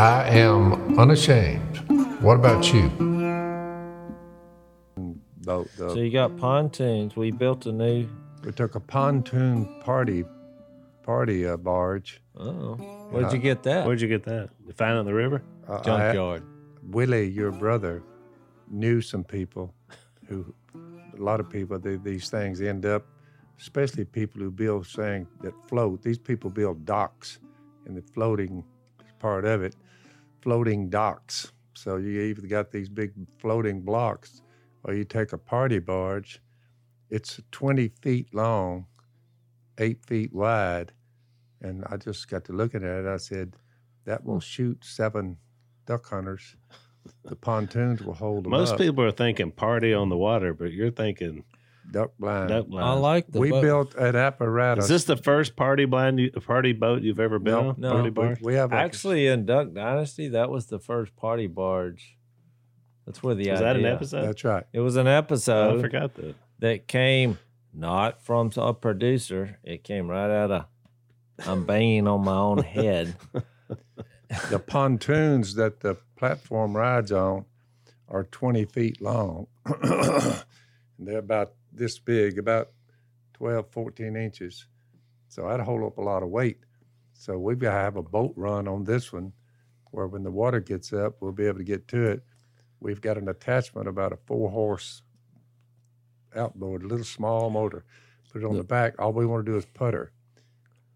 I am unashamed. What about you? The, the, So you got pontoons. We built a new. we took a pontoon party party uh, barge. Oh, where'd you get that? Where'd you get that? You find it in the river? Uh, I- Junkyard. Willie, your brother, knew some people who, a lot of people, they, these things end up, especially people who build things that float. These people build docks, and the floating is part of it, floating docks. So you either got these big floating blocks, or you take a party barge. It's 20 feet long, eight feet wide, and I just got to looking at it. I said, that will shoot seven duck hunters. The pontoons will hold them Most up. people are thinking party on the water, but you're thinking duck blind. duck blind. I like the. we boat. built an apparatus. Is this the first party blind, you, party boat you've ever been No, on? no, party but we, we have a, Actually, in Duck Dynasty, that was the first party barge. That's where the Was idea. that an episode? That's right. It was an Oh, episode I forgot that. that came not from a producer. It came right out of. I'm banging on my own head. The pontoons that the platform rides on are 20 feet long. and they're about this big, about 12, 14 inches. So that'd hold up a lot of weight. So we've got to have a boat run on this one where when the water gets up, we'll be able to get to it. We've got an attachment about a four horse outboard, a little small motor. Put it on the back. All we want to do is putter.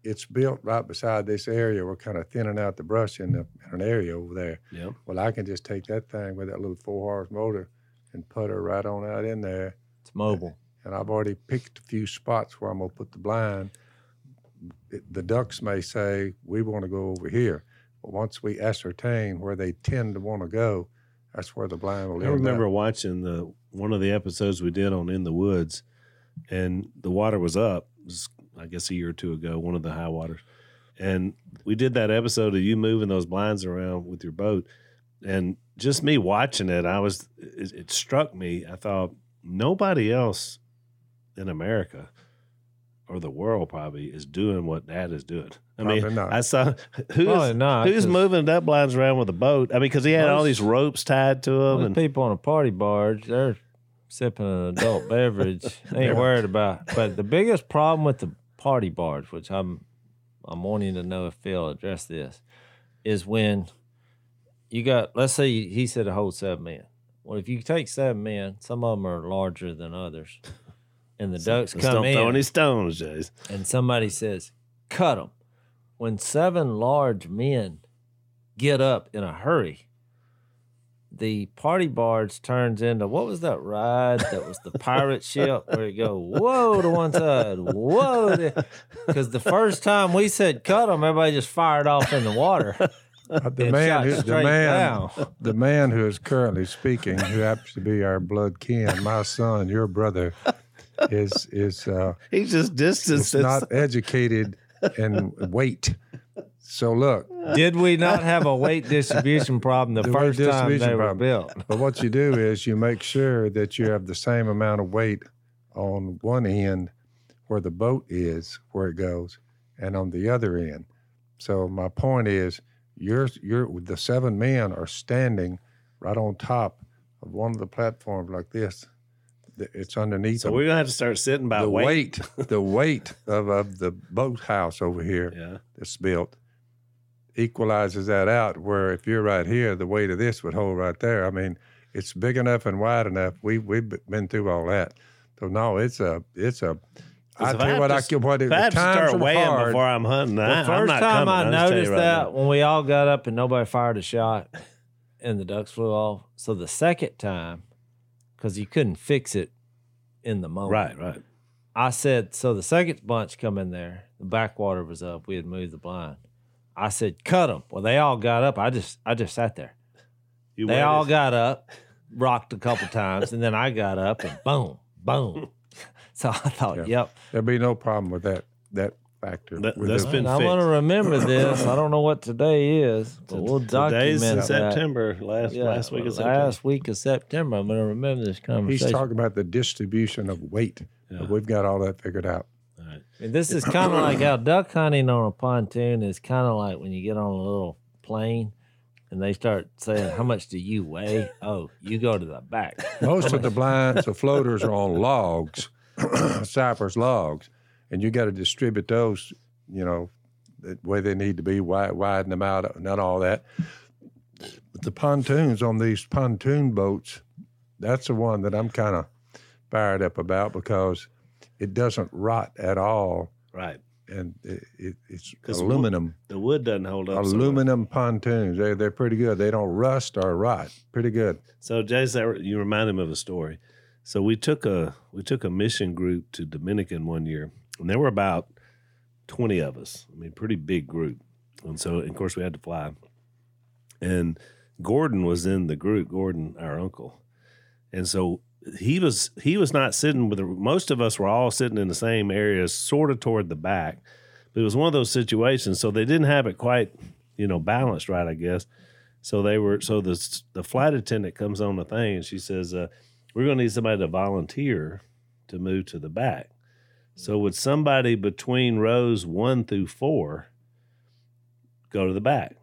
It's built right beside this area. We're kind of thinning out the brush in, the, in an area over there. Yep. Well, I can just take that thing with that little four horse motor and putter right on out in there. It's mobile. And I've already picked a few spots where I'm going to put the blind. It- the ducks may say, we want to go over here. But once we ascertain where they tend to want to go, that's where the blind will I remember up. watching the one of the episodes we did on In the Woods, and the water was up. Was, I guess a year or two ago, one of the high waters, and we did that episode of you moving those blinds around with your boat, and just me watching it, I was it, it struck me. I thought nobody else in America or the world probably is doing what Dad is doing. I mean, Probably not. I saw who Probably not, who's 'cause- moving duck blinds around with a boat. I mean, because he had all these ropes tied to him, and people on a party barge, they're sipping an adult beverage. They ain't worried about. But the biggest problem with the party barge, which I'm I'm wanting to know if Phil addressed this, is when you got let's say he said a whole seven men. Well, if you take seven men, some of them are larger than others, and the ducks Just come don't throw in, any stones, Jase. and somebody says, "Cut them." When seven large men get up in a hurry, the party barge turns into what was that ride that was the pirate ship where you go whoa to one side, whoa, because the first time we said cut them, everybody just fired off in the water. Uh, the man, shot who, the man, down. the man who is currently speaking, who happens to be our blood kin, my son, your brother, is is uh, He just distanced is not educated and weight. So look, Did we not have a weight distribution problem the, The first time distribution they were problem. built? but what you do is you make sure that you have the same amount of weight on one end where the boat is, where it goes, and on the other end. So my point is, you're you're the seven men are standing right on top of one of the platforms like this. The- It's underneath. So them. we're gonna have to start sitting by the weight. weight, the weight of, of the boathouse over here Yeah. that's built equalizes that out. Where if you're right here, the weight of this would hold right there. I mean, it's big enough and wide enough. We we've been through all that. So no, it's a it's a. I tell you what, to I s- can what it If I have to start weighing hard. before I'm hunting, I, The I'm first not time coming. I I'll just tell you noticed right that now. when we all got up and nobody fired a shot and the ducks flew off. So the second time, because you couldn't fix it in the moment. Right, right. I said, so the second bunch come in there, the backwater was up. We had moved the blind. I said, cut them. Well, they all got up. I just, I just sat there. You They all got up, rocked a couple times, and then I got up and boom, boom. So I thought, Yeah. yep. There'd be no problem with that that factor. That- with that's been I want to remember this. I don't know what today is, but we'll Today's document in that. September. Last Yeah, last week of September. last week of September. I'm going to remember this conversation. He's talking about the distribution of weight. Yeah. We've got all that figured out. All right. And this is kind of like how duck hunting on a pontoon is kind of like when you get on a little plane and they start saying, "How much do you weigh?" Oh, you go to the back. Most of the blinds, the floaters are on logs, cypress logs, and you got to distribute those, you know, the way they need to be, widen them out, not all that. But the pontoons on these pontoon boats, that's the one that I'm kind of fired up about because it doesn't rot at all, Right. and it, it, it's aluminum. The wood doesn't hold up. so aluminum pontoons. They they're pretty good. They don't rust or rot. Pretty good. So, Jason, you remind him of a story. So we took a we took a mission group to Dominican one year, and there were about twenty of us. I mean, pretty big group. And so, of course, we had to fly. And Gordon was in the group. Gordon, our uncle, and so he was he was not sitting with the, most of us were all sitting in the same area, sort of toward the back. But it was one of those situations, so they didn't have it quite, you know, balanced right, I guess. So they were so the the flight attendant comes on the thing and she says, uh, "We're going to need somebody to volunteer to move to the back." So would somebody between rows one through four go to the back?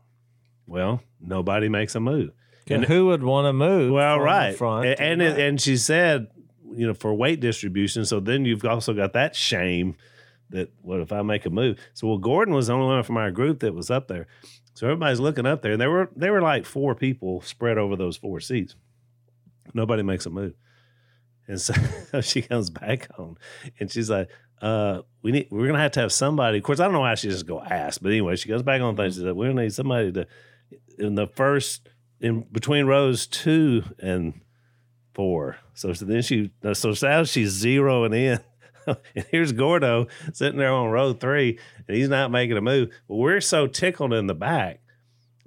Well, nobody makes a move. And who would want to move? Well, from right, The front and and, and she said, you know, for weight distribution. So then you've also got that shame that what if I make a move? So well, Gordon was the only one from our group that was up there. So everybody's looking up there, and there were there were like four people spread over those four seats. Nobody makes a move, and so she comes back on, and she's like, uh, "We need we're gonna have to have somebody." Of course, I don't know why she just go ask, but anyway, she goes back on things. She said, "We're gonna need somebody to in the first in between rows two and four. So, so then she, so now she's zeroing in. and here's Gordo sitting there on row three, and he's not making a move. Well, we're so tickled in the back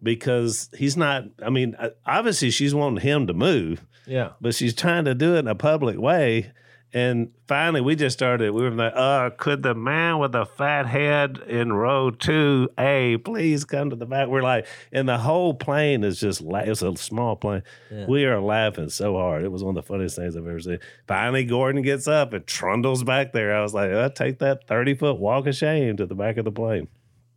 because he's not. I mean, obviously she's wanting him to move, yeah. but she's trying to do it in a public way. And finally, we just started. We were like, "Uh, could the man with the fat head in row two A please come to the back?" We're like, and the whole plane is just. La- it's a small plane. Yeah. We are laughing so hard. It was one of the funniest things I've ever seen. Finally, Gordon gets up and trundles back there. I was like, "I take that thirty foot walk of shame to the back of the plane."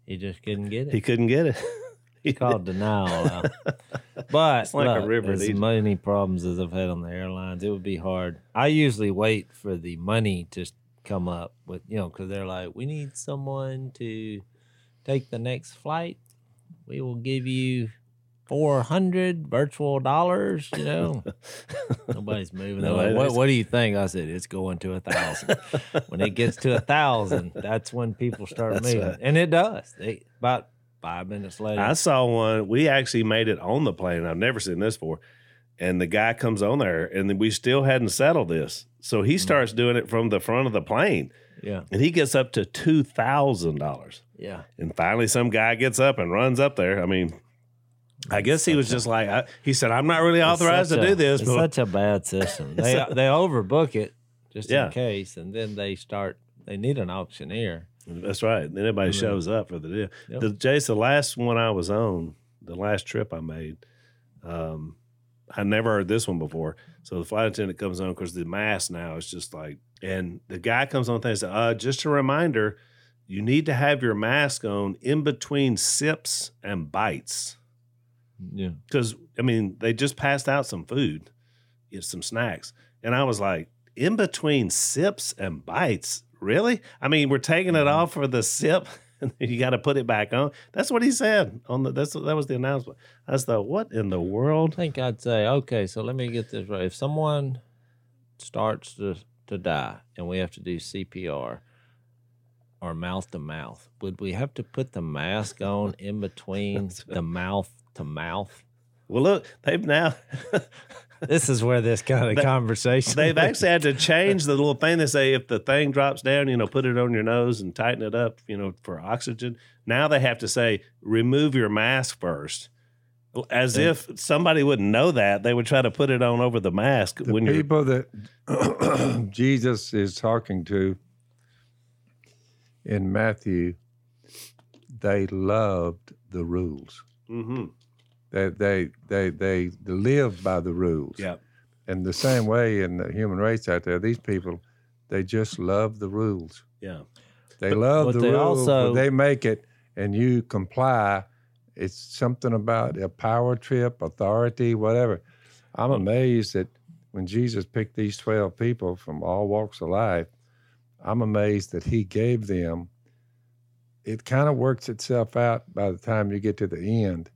He just couldn't get it. He couldn't get it. He called denial. uh, but It's like a look, river As many problems as I've had on the airlines, it would be hard. I usually wait for the money to come up with, you know, because they're like, we need someone to take the next flight. We will give you four hundred virtual dollars. You know, nobody's moving. No, like, what, what do you think? I said, it's going to a thousand. when it gets to a thousand, that's when people start That's moving, right. and it does. They, about five minutes later, I saw one. We actually made it on the plane. I've never seen this before. And the guy comes on there, and we still hadn't settled this. So he mm. starts doing it from the front of the plane, yeah, and he gets up to two thousand dollars. yeah. And finally, some guy gets up and runs up there. I mean, I guess he was just like I, he said, "I'm not really authorized to such do this." It's But such a bad system. They So- they overbook it just Yeah. in case, and then they start. They need an auctioneer. That's right. Then everybody shows up for the deal. Yep. The Jason, the last one I was on, the last trip I made, um, I never heard this one before. So the flight attendant comes on because the mask now is just like, and the guy comes on and says, uh, just a reminder, you need to have your mask on in between sips and bites. Yeah, Because, I mean, they just passed out some food, you know, some snacks. And I was like, in between sips and bites, really? I mean, we're taking it mm-hmm. off for the sip, and you got to put it back on. That's what he said on the. That's that was the announcement. I was like, what in the world? I think I'd say okay. So let me get this right. If someone starts to to die, and we have to do CPR or mouth to mouth, would we have to put the mask on in between the mouth to mouth? Well, look, they've now This is where this kind of They- conversation. they've actually had to change the little thing. They say if the thing drops down, you know, put it on your nose and tighten it up, you know, for oxygen. Now they have to say remove your mask first. As Yeah. if somebody wouldn't know that, they would try to put it on over the mask The when you're people that Jesus is talking to in Matthew, they loved the rules. hmm They they they they live by the rules. Yeah. And the same way in the human race out there, these people, they just love the rules. Yeah. They love but the they rules. also- but they make it, and you comply. It's something about a power trip, authority, whatever. I'm amazed that when Jesus picked these 12 people from all walks of life, I'm amazed that he gave them. It kind of works itself out by the time you get to the end.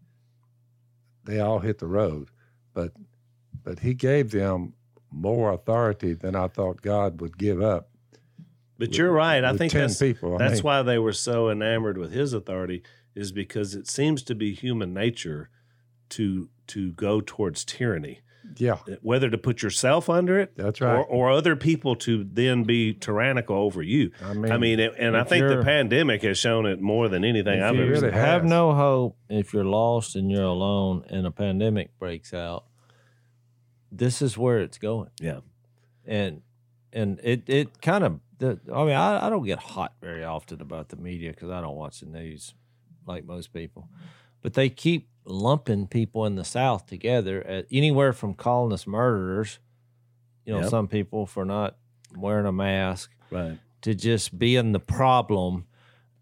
They all hit the road, but but he gave them more authority than I thought God would give up. But you're right. I think that's, people. I that's mean- why they were so enamored with his authority is because it seems to be human nature to to go towards tyranny, Yeah, uh, whether to put yourself under it that's right. or, or other people to then be tyrannical over you. I mean, I mean, and I think the pandemic has shown it more than anything If I've you ever really seen. have no hope if you're lost and you're alone and a pandemic breaks out, this is where it's going. Yeah. And and it it kind of the, I mean I, I don't get hot very often about the media because I don't watch the news like most people, but they keep lumping people in the South together at anywhere from calling us murderers, you know, Yep. some people for not wearing a mask Right. to just being the problem.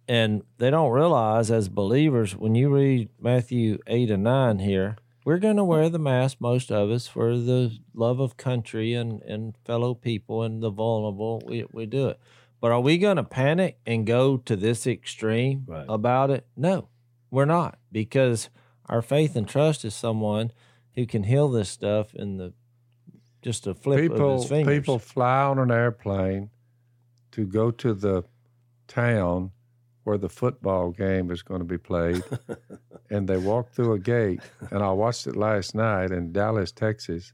And they don't realize as believers, when you read Matthew 8 and 9 here, we're going to wear the mask, most of us, for the love of country and, and fellow people and the vulnerable. We, we do it. But are we going to panic and go to this extreme Right. about it? No, we're not, because our faith and trust is someone who can heal this stuff in the just a flip of people his fingers. people fly on an airplane to go to the town where the football game is going to be played and they walk through a gate and i watched it last night in dallas texas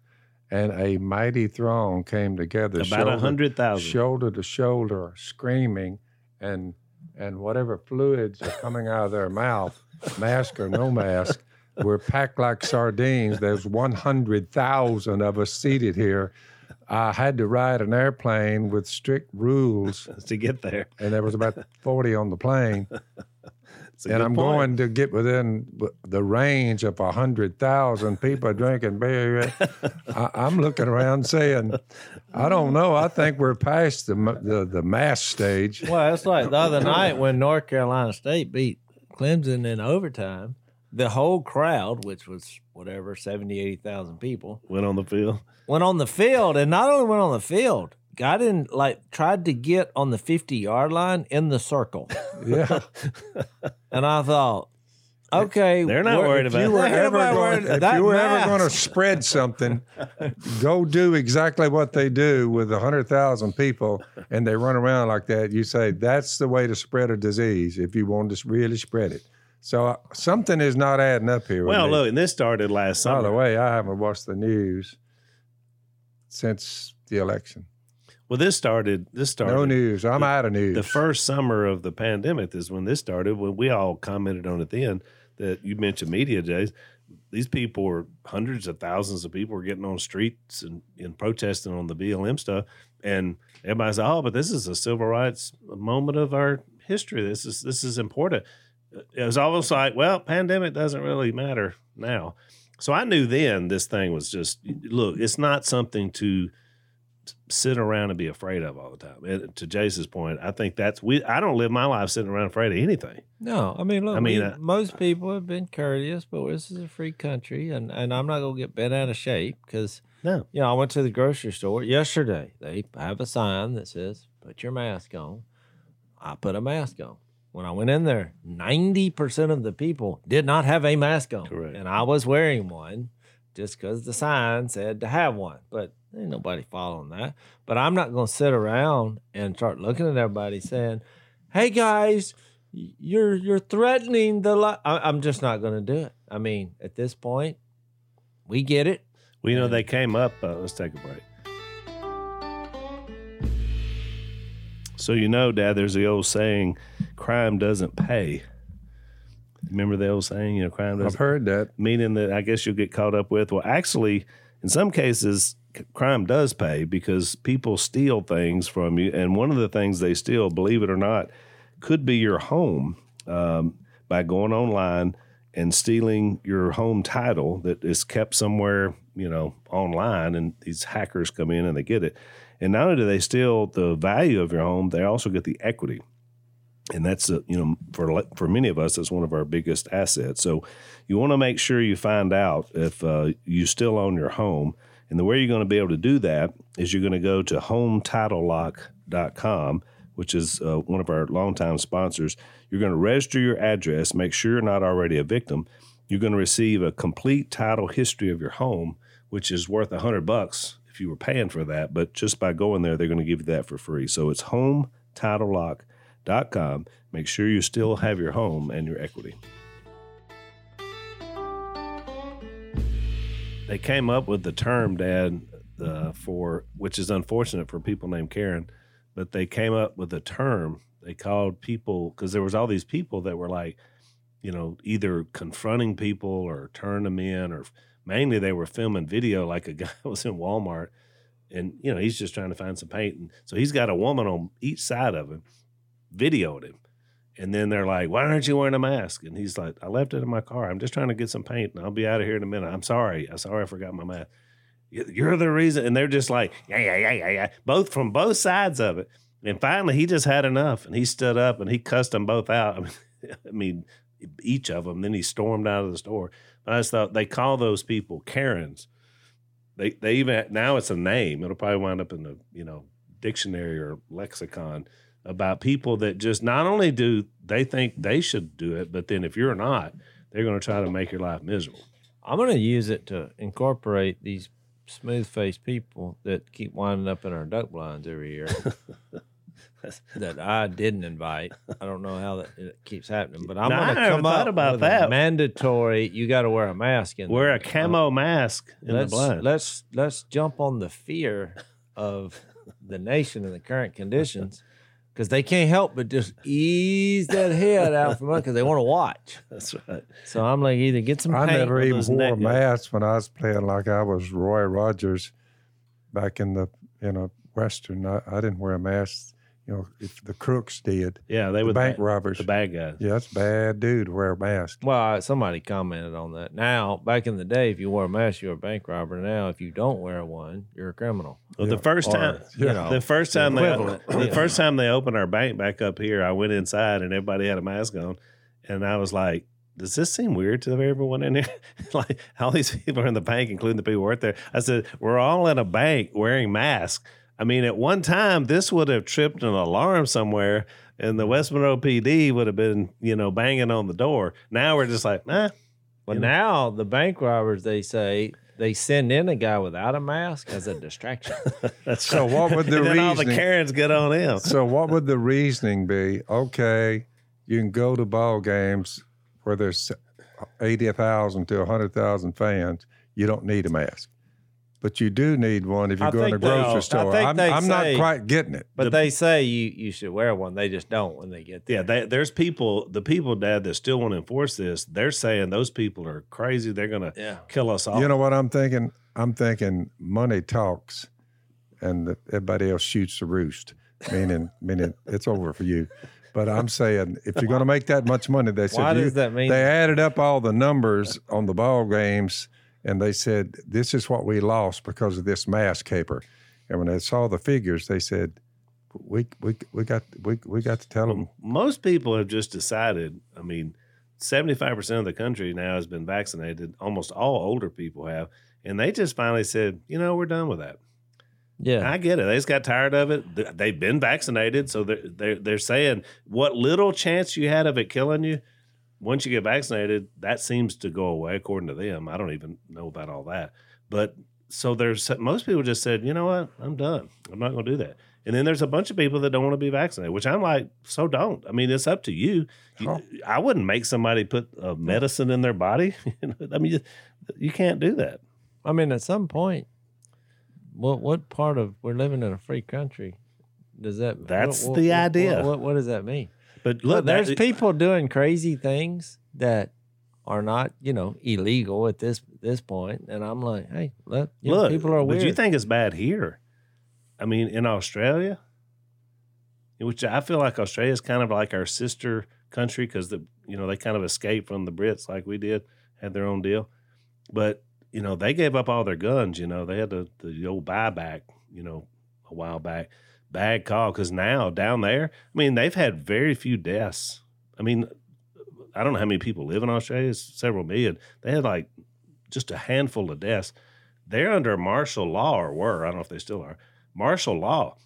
and a mighty throng came together About a hundred thousand. shoulder to shoulder screaming and and whatever fluids are coming out of their mouth mask or no mask we're packed like sardines. There's 100000 of us seated here. I had to ride an airplane with strict rules. To get there. and there was about 40 on the plane. And i'm point. going to get within the range of 100000 people drinking beer I, i'm looking around saying i don't know. I think we're past the m- the, the mass stage. Well, it's like the other night when North Carolina State beat Clemson in overtime. The whole crowd, which was whatever, 70, 80,000 people, Went on the field. went on the field and not only went on the field, got in, like, tried to get on the 50 yard line in the circle. yeah And I thought, okay. They're not worried about you that. were ever going, if you were ever going to spread something, go do exactly what they do with a hundred thousand people, and they run around like that. You say that's the way to spread a disease if you want to really spread it. So uh, something is not adding up here. Well, look, and this started last summer. By the way, I haven't watched the news since the election. Well, this started. This started. No news. I'm out of news. the first summer of the pandemic is when this started. When we all commented on it then that you mentioned media days. These people were hundreds of thousands of people were getting on streets and, and protesting on the BLM stuff, and everybody's like, "Oh, but this is a civil rights moment of our history. This is this is important." Uh, it was almost like, well, pandemic doesn't really matter now. So I knew then this thing was just look. It's not something to sit around and be afraid of all the time. And to Jase's point, I think that's we. I don't live my life sitting around afraid of anything. No, I mean, look, I mean, we- uh, most people have been courteous, but this is a free country, and, and I'm not gonna get bent out of shape because No. you know I went to the grocery store yesterday. They have a sign that says "Put your mask on." I put a mask on. When I went in there, ninety percent of the people did not have a mask on, Correct. and I was wearing one just because the sign said to have one. But ain't nobody following that. But I'm not gonna sit around and start looking at everybody saying, "Hey guys." you're you're threatening the li-. I, I'm just not going to do it. I mean, at this point, we get it. Well, you know, they came up. Uh, let's take a break. So you know, Dad, there's the old saying, "Crime doesn't pay." Remember the old saying, you know, crime doesn't. I've heard that. meaning that I guess you'll get caught up with. Well, actually, in some cases, c- crime does pay because people steal things from you, and one of the things they steal, believe it or not, could be your home um, by going online and stealing your home title that is kept somewhere, you know, online, and these hackers come in and they get it. And not only do they steal the value of your home, they also get the equity. and that's uh, you know for for many of us that's one of our biggest assets. So you want to make sure you find out if uh, you still own your home, and the way you're going to be able to do that is you're going to go to HomeTitleLock.com, which is uh, one of our longtime sponsors. You're going to register your address, make sure you're not already a victim. You're going to receive a complete title history of your home, which is worth a hundred bucks if you were paying for that. But just by going there, they're going to give you that for free. So it's HomeTitleLock.com. Make sure you still have your home and your equity. They came up with the term, Dad, uh, for which is unfortunate for people named Karen, but they came up with a term. They called people because there was all these people that were like, you know, either confronting people or turning them in, or mainly they were filming video. Like a guy was in Walmart, and you know he's just trying to find some paint, and so he's got a woman on each side of him, videoed him, and then they're like, "Why aren't you wearing a mask?" And he's like, "I left it in my car. I'm just trying to get some paint, and I'll be out of here in a minute. I'm sorry. I'm sorry I forgot my mask." "You- You're the reason, and they're just like, yeah, yeah, yeah, yeah, yeah, both from both sides of it. And finally, he just had enough, and he stood up and he cussed them both out. I mean, I mean, each of them. Then he stormed out of the store. But I just thought they call those people Karens. They they even now it's a name. It'll probably wind up in the you know dictionary or lexicon about people that just not only do they think they should do it, but then if you're not, they're going to try to make your life miserable. I'm going to use it to incorporate these smooth faced people that keep winding up in our duck blinds every year that I didn't invite. I don't know how that it keeps happening, but I'm No, going to come up about with that. A mandatory. You got to wear a mask in. Wear a camo mask in let's, the blind. Let's let's jump on the fear of the nation in the current conditions because they can't help but just ease that head out from under because they want to watch. That's right. So I'm like, either get some I never even those wore a mask when I was playing like I was Roy Rogers back in the you know Western. I, I didn't wear a mask. You know, if the crooks did, Yeah, they the were bank the, robbers. the bad guys. Yeah, that's bad dude to wear a mask. Well, I- somebody commented on that. Now, back in the day, if you wore a mask, you were a bank robber. Now, if you don't wear one, you're a criminal. Well, the first Or, time, you know, the first time they the yeah. first time they opened our bank back up here, I went inside and everybody had a mask on, and I was like, "Does this seem weird to everyone in here? like all these people are in the bank, including the people who work there." I said, "We're all in a bank wearing masks." I mean, at one time, this would have tripped an alarm somewhere, and the West Monroe PD would have been, you know, banging on the door. Now we're just like, nah. But You now the bank robbers, they say they send in a guy without a mask as a distraction. That's So what would the and then all the reasoning- Karens get on him. So what would the reasoning be? Okay, you can go to ball games where there's eighty thousand to hundred thousand fans. You don't need a mask, but you do need one if you I go in a think they- grocery I store. think I'm, they I'm not say- quite getting it. But they say you, you should wear one. They just don't when they get there. Yeah, they, there's people, the people, Dad, that still want to enforce this. They're saying those people are crazy. They're going to Yeah. kill us all. You know what I'm thinking? I'm thinking money talks, and that everybody else shoots the roost. Meaning, meaning it's over for you. But I'm saying if you're going to make that much money, they said Why you, does that mean? they added up all the numbers on the ball games, and they said this is what we lost because of this mask caper. And when they saw the figures, they said, "We we we got we we got to tell them." Most people have just decided. I mean, 75% of the country now has been vaccinated. Almost all older people have. And they just finally said, you know, we're done with that. yeah. I get it. They just got tired of it. They've been vaccinated. So they're, they're, they're saying what little chance you had of it killing you, once you get vaccinated, that seems to go away, according to them. I don't even know about all that. But so there's most people just said, you know what? I'm done. I'm not going to do that. And then there's a bunch of people that don't want to be vaccinated, which I'm like, so don't. I mean, it's up to you. You- Oh. I wouldn't make somebody put a hmm. medicine in their body. I mean, you, you can't do that. I mean, at some point, what what part of we're living in a free country does that? That's what- the idea. What, what, what does that mean? But Look, look, there's that- people doing crazy things that are not, you know, illegal at this this point, and I'm like, hey, let you know, Look, people are weird. But you think it's bad here? I mean, in Australia, which I feel like Australia is kind of like our sister country because the you know they kind of escaped from the Brits like we did, had their own deal, but you know they gave up all their guns. You know they had the the old buyback. You know a while back, bad call because now down there, I mean, they've had very few deaths. I mean, I don't know how many people live in Australia. It's several million. They had like just a handful of deaths. They're under martial law, or were. I don't know if they still are. Martial law.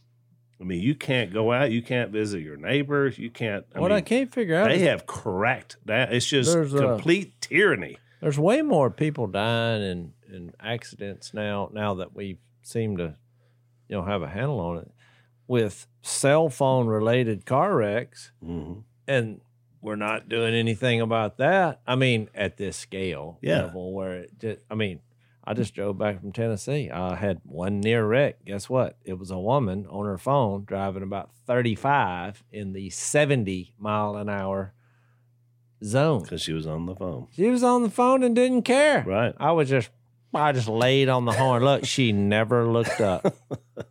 I mean, you can't go out. You can't visit your neighbors. You can't. I what I can't figure out they have cracked that. It's just There's a- complete tyranny. there's way more people dying in, in accidents now now that we seem to you know have a handle on it with cell phone related car wrecks Mhm. and we're not doing anything about that i mean at this scale Yeah. level where it just i mean i just drove back from tennessee i had one near wreck guess what it was a woman on her phone driving about 35 in the 70 mile an hour zone Because she was on the phone. she was on the phone and didn't care. Right. I was just, I just laid on the horn. Look, she never looked up.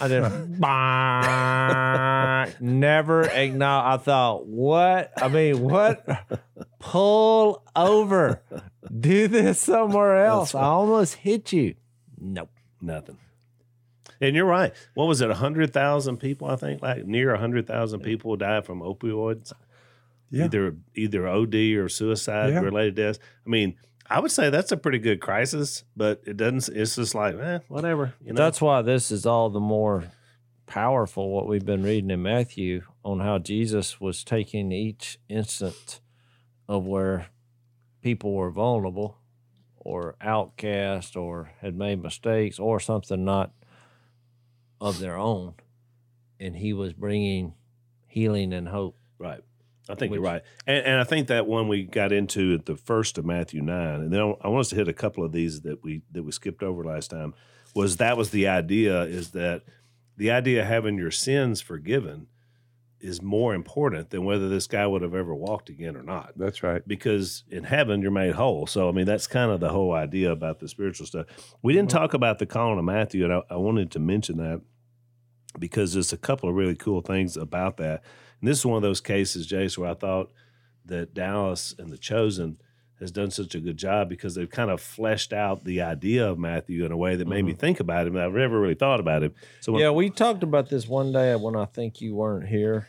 I just, bah, never acknowledge. I thought, what? I mean, what? Pull over. Do this somewhere else. I almost hit you. Nope. Nothing. And you're right. What was it? hundred thousand people, I think, like near hundred thousand people died from opioids. Yeah. Either either OD or suicide Yeah. related deaths. I mean, I would say that's a pretty good crisis, but it doesn't. It's just like, eh, whatever. You know, That's why this is all the more powerful what we've been reading in Matthew on how Jesus was taking each instant of where people were vulnerable or outcast or had made mistakes or something not of their own and he was bringing healing and hope right. I think you're right, and, and I think that when we got into it, the first of Matthew nine, and then I I want us to hit a couple of these that we that we skipped over last time. Was that was the idea? Is that the idea of having your sins forgiven is more important than whether this guy would have ever walked again or not. That's right. Because in heaven you're made whole. So I mean that's kind of the whole idea about the spiritual stuff. We didn't talk about the calling of Matthew, and I, I wanted to mention that because there's a couple of really cool things about that. And this is one of those cases, Jase, where I thought that Dallas and the Chosen has done such a good job because they've kind of fleshed out the idea of Matthew in a way that made me mm-hmm. think about him. I've never really thought about him. So yeah we talked about this one day when i think you weren't here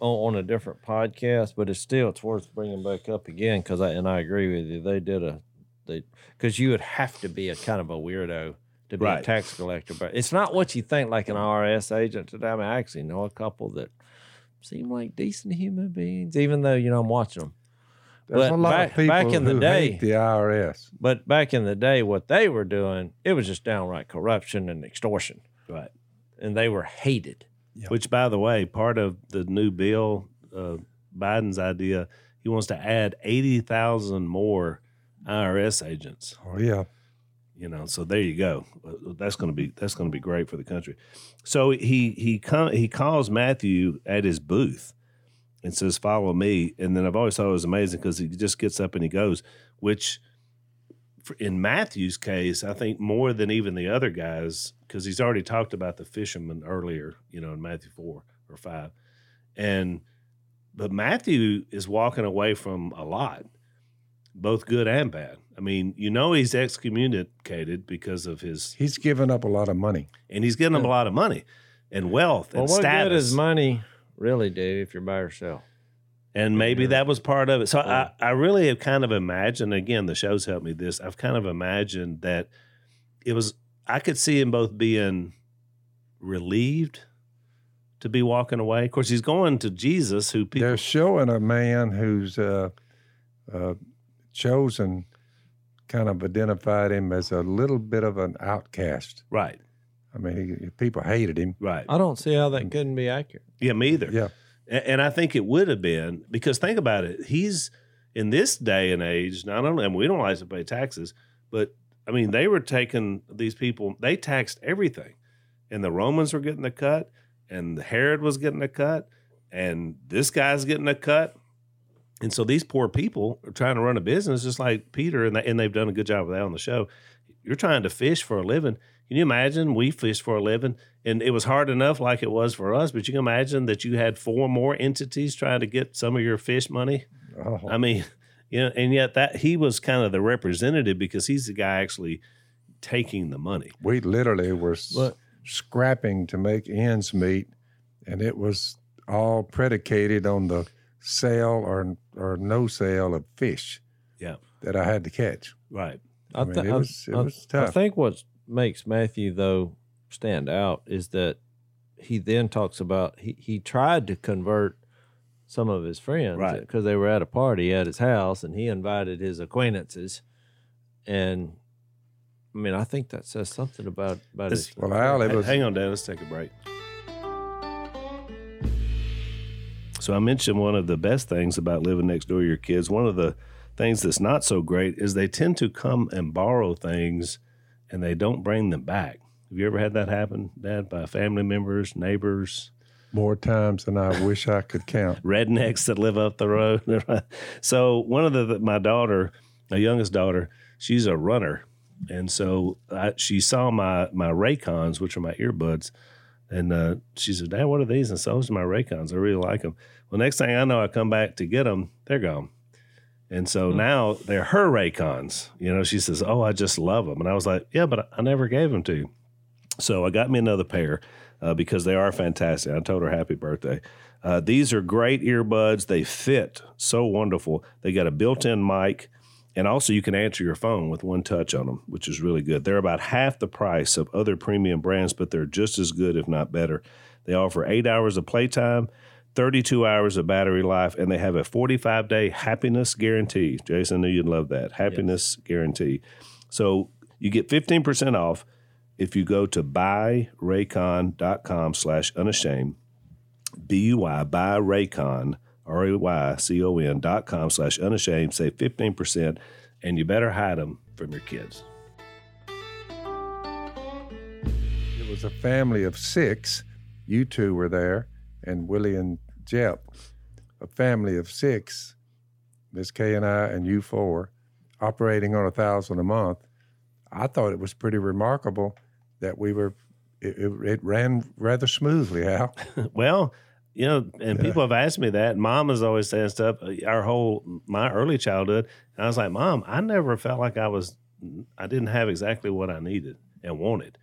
on, on a different podcast but it's still it's worth bringing back up again because i and i agree with you they did a they because you would have to be a kind of a weirdo to be a tax collector but it's not what you think like an IRS agent today i mean i actually know a couple that seem like decent human beings even though you know i'm watching them There's But a lot back- of people back in the day- hate the IRS. but back in the day what they were doing it was just downright corruption and extortion right. and they were hated Which, by the way, part of the new bill, uh, Biden's idea, he wants to add 80,000 more IRS agents. Oh yeah. You know so there you go. Uh, that's going to be that's going to be great for the country. So he he he calls matthew at his booth and says follow me. And then i've always thought it was amazing because he just gets up and he goes which in matthew's case i think more than even the other guys because he's already talked about the fishermen earlier you know in matthew 4 or 5 and but matthew is walking away from a lot both good and bad. I mean, you know he's excommunicated because of his, He's given up a lot of money. and he's getting up a lot of money and wealth well and what status. good is money really do if you're by yourself and maybe Yeah. that was part of it. So I, I really have kind of imagined. Again, the show's helped me this. I've kind of imagined that it was. I could see him both being relieved to be walking away. Of course, he's going to Jesus, who people They're showing a man who's uh, uh, chosen, kind of identified him as a little bit of an outcast. right, I mean, he, people hated him. right. I don't see how that couldn't be accurate. Yeah, me either. Yeah. A- And I think it would have been because think about it. He's in this day and age, not only, I mean, we don't like to pay taxes, but I mean, they were taking these people, they taxed everything. And the Romans were getting a cut, and Herod was getting a cut, and this guy's getting a cut. And so these poor people are trying to run a business just like Peter, and, they, and they've done a good job of that on the show. You're trying to fish for a living. Can you imagine we fish for a living? And it was hard enough like it was for us, but you can imagine that you had four more entities trying to get some of your fish money. Oh, I mean, you know, and yet that he was kind of the representative because he's the guy actually taking the money. we literally were But scrapping to make ends meet, and it was all predicated on the sale or or no sale of fish Yeah. that I had to catch. Right. I, I mean, thi- it I- was- it I- was I think what makes Matthew though stand out is that he then talks about he, he tried to convert some of his friends Right. because they were at a party at his house and he invited his acquaintances and I mean I think that says something about about This- his Well, Al, it Hey, was Hang on, Dan Let's take a break. So I mentioned one of the best things about living next door to your kids. One of the things that's not so great is they tend to come and borrow things and they don't bring them back. Have you ever had that happen, Dad, by family members, neighbors, more times than I wish I could count. rednecks that live up the road? so one of the my daughter, my youngest daughter, she's a runner, and so I, she saw my my Raycons, which are my earbuds, and uh, she said, "Dad, what are these?" And so those are my Raycons. I really like them. Well, next thing I know, I come back to get them. They're gone. And so now they're her Raycons. You know, she says, "Oh, I just love them." And I was like, "Yeah, but I never gave them to you." So I got me another pair uh, because they are fantastic. I told her happy birthday. Uh, these are great earbuds. They fit so wonderful. They got a built-in mic, and also you can answer your phone with one touch on them, which is really good. They're about half the price of other premium brands, but they're just as good, if not better. They offer eight hours of playtime. 32 hours of battery life, and they have a 45 day happiness guarantee. Jason, I knew you'd love that. Happiness guarantee. So you get 15% off if you go to buyraycon.com slash unashamed, B-U-Y, buyraycon, R-A-Y-C-O-N dot com slash unashamed, save 15%, and you better hide them from your kids. It was a family of six. You two were there, and Willie and Jep. A family of six. Miss Kay and I and you four, operating on a thousand a month. I thought it was pretty remarkable that we were. It, it, it ran rather smoothly, Al. Well, you know, and people have asked me that. Mom is always saying stuff. uh, Our whole my early childhood, and I was like, Mom, I never felt like I was, I didn't have exactly what I needed and wanted.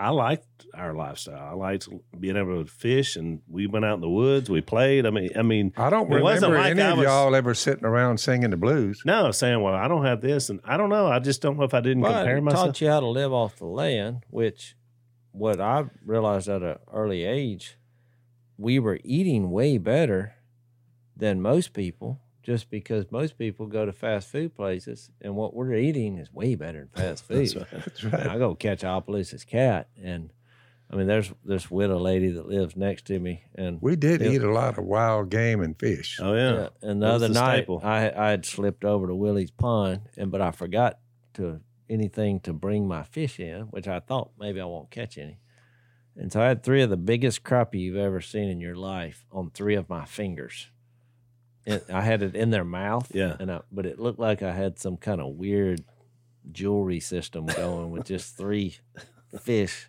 I liked our lifestyle. I liked being able to fish, and we went out in the woods. We played. I mean, I mean, I don't It wasn't remember like any I of y'all ever sitting around singing the blues. no, saying, well, I don't have this, and I don't know. I just don't know if I didn't But compare it myself. taught you how to live off the land, which what I realized at an early age, we were eating way better than most people, just because most people go to fast food places and what we're eating is way better than fast food. That's right. That's right. I go catch Opelousas cat, and I mean, there's this widow lady that lives next to me, and We did Yeah. eat a lot of wild game and fish. Oh yeah, Yeah, and the That other the night, staple. I I had slipped over to Willie's pond, and but I forgot to anything to bring my fish in, which I thought maybe I won't catch any. And so I had three of the biggest crappie you've ever seen in your life on three of my fingers. And I had it in their mouth, Yeah. and I, but it looked like I had some kind of weird jewelry system going with just three fish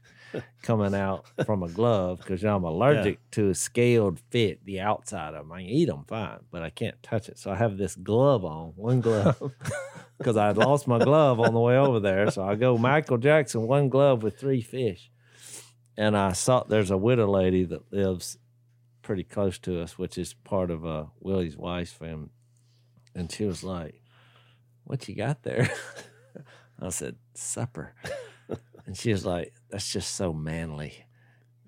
coming out from a glove because I'm allergic to a scaled fit, the outside of them. I can eat them fine, but I can't touch it. So I have this glove on, one glove, because I had lost my glove on the way over there. So I go Michael Jackson, one glove with three fish. And I saw there's a widow lady that lives pretty close to us, which is part of uh, Willie's wife's family. And she was like, What you got there? I said, Supper. And she was like, That's just so manly.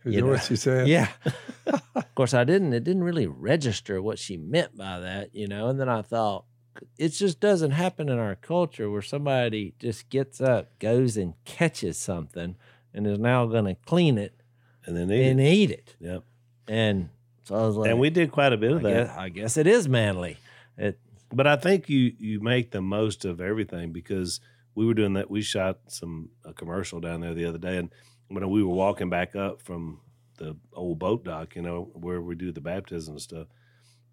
Is you know. what she said? Yeah. of course, I didn't. It didn't really register what she meant by that, you know. And then I thought, it just doesn't happen in our culture where somebody just gets up, goes and catches something, and is now going to clean it and then eat and it. eat it. Yep. And so I was like, And we did quite a bit I of that. guess, I guess it is manly. It, But I think you you make the most of everything because we were doing that. We shot some a commercial down there the other day, and when we were walking back up from the old boat dock, you know, where we do the baptism and stuff,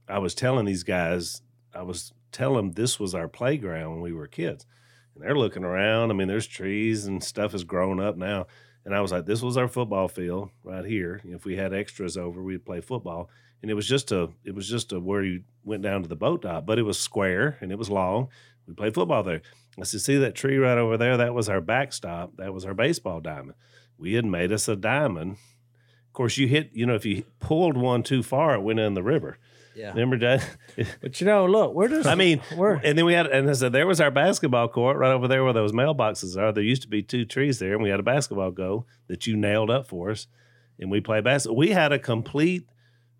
I was telling these guys, I was telling them this was our playground when we were kids, and they're looking around. I mean, there's trees and stuff has grown up now, and I was like, this was our football field right here. If we had extras over, we'd play football and it was just a it was just a where you went down to the boat dock, but it was square and it was long. We played football there. I said, see that tree right over there? That was our backstop. That was our baseball diamond. we had made us a diamond. Of course, you hit, you know, if you pulled one too far, it went in the river. Yeah. Remember that? But you know, look, we're just. I mean, we're and then we had, and I said, there was our basketball court right over there where those mailboxes are. There used to be two trees there, and we had a basketball goal that you nailed up for us, and we played basketball. We had a complete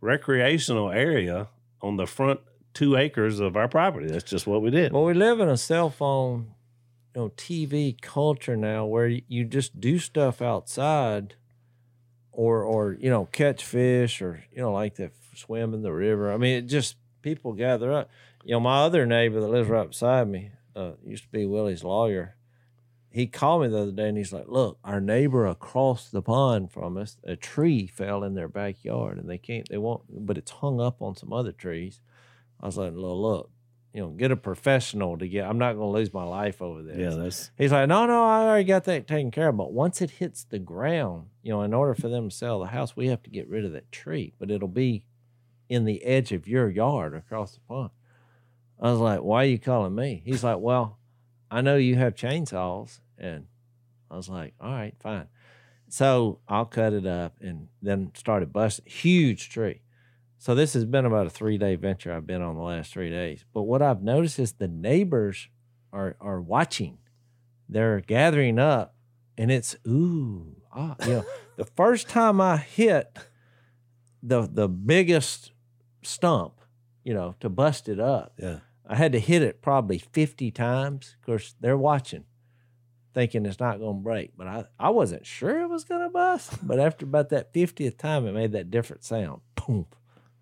recreational area on the front two acres of our property. That's just what we did. well, we live in a cell phone, you know, TV culture now where you just do stuff outside, or or you know, catch fish or you know, like to swim in the river. I mean, it just people gather up. You know, my other neighbor that lives right beside me uh, used to be Willie's lawyer. He called me the other day and he's like, "Look, our neighbor across the pond from us, a tree fell in their backyard, and they can't, they won't, but it's hung up on some other trees." I was like, "Look, look, you know, get a professional to get. I'm not going to lose my life over this." Yeah, that's He's like, no, no, I already got that taken care of. But once it hits the ground, you know, in order for them to sell the house, we have to get rid of that tree. But it'll be in the edge of your yard across the pond. I was like, why are you calling me? He's like, well, I know you have chainsaws. And I was like, all right, fine. So I'll cut it up and then started busting. Huge tree. So this has been about a three day venture I've been on the last three days. But what I've noticed is the neighbors are are watching. They're gathering up and it's ooh, ah, you know, the first time I hit the the biggest stump, you know, to bust it up, yeah. I had to hit it probably 50 times. Of course, they're watching, thinking it's not going to break. But I, I wasn't sure it was going to bust. But after about that 50th time, it made that different sound. Boom.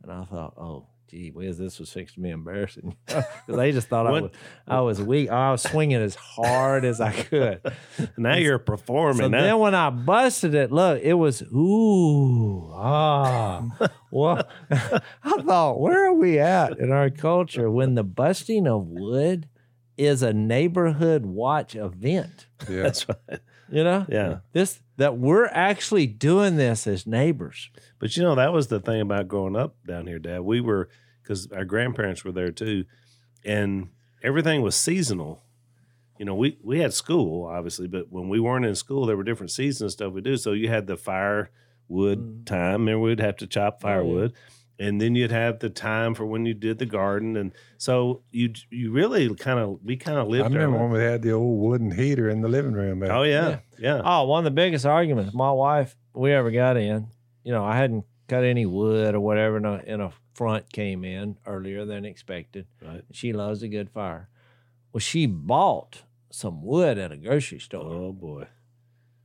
And I thought, oh, gee whiz, this was fixing to be embarrassing. Because they just thought I was, I was weak. I was swinging as hard as I could. Now you're performing. So now. then when I busted it, look, it was ooh ah. well, I thought, where are we at in our culture when the busting of wood is a neighborhood watch event? Yeah. That's right. You know, Yeah. this that we're actually doing this as neighbors. But you know, that was the thing about growing up down here, Dad. We were because our grandparents were there too, and everything was seasonal. You know, we we had school obviously, but when we weren't in school, there were different seasons stuff we do. So you had the firewood Mm. time, and we'd have to chop Oh, yeah. Firewood. And then you'd have the time for when you did the garden, and so you you really kind of we kind of lived. I remember when we had the old wooden heater in the living room. back Oh yeah, Yeah. yeah. Oh, one of the biggest arguments my wife we ever got in. You know, I hadn't cut any wood or whatever, and a, and a front came in earlier than expected. Right. She loves a good fire. Well, she bought some wood at a grocery store, Oh boy.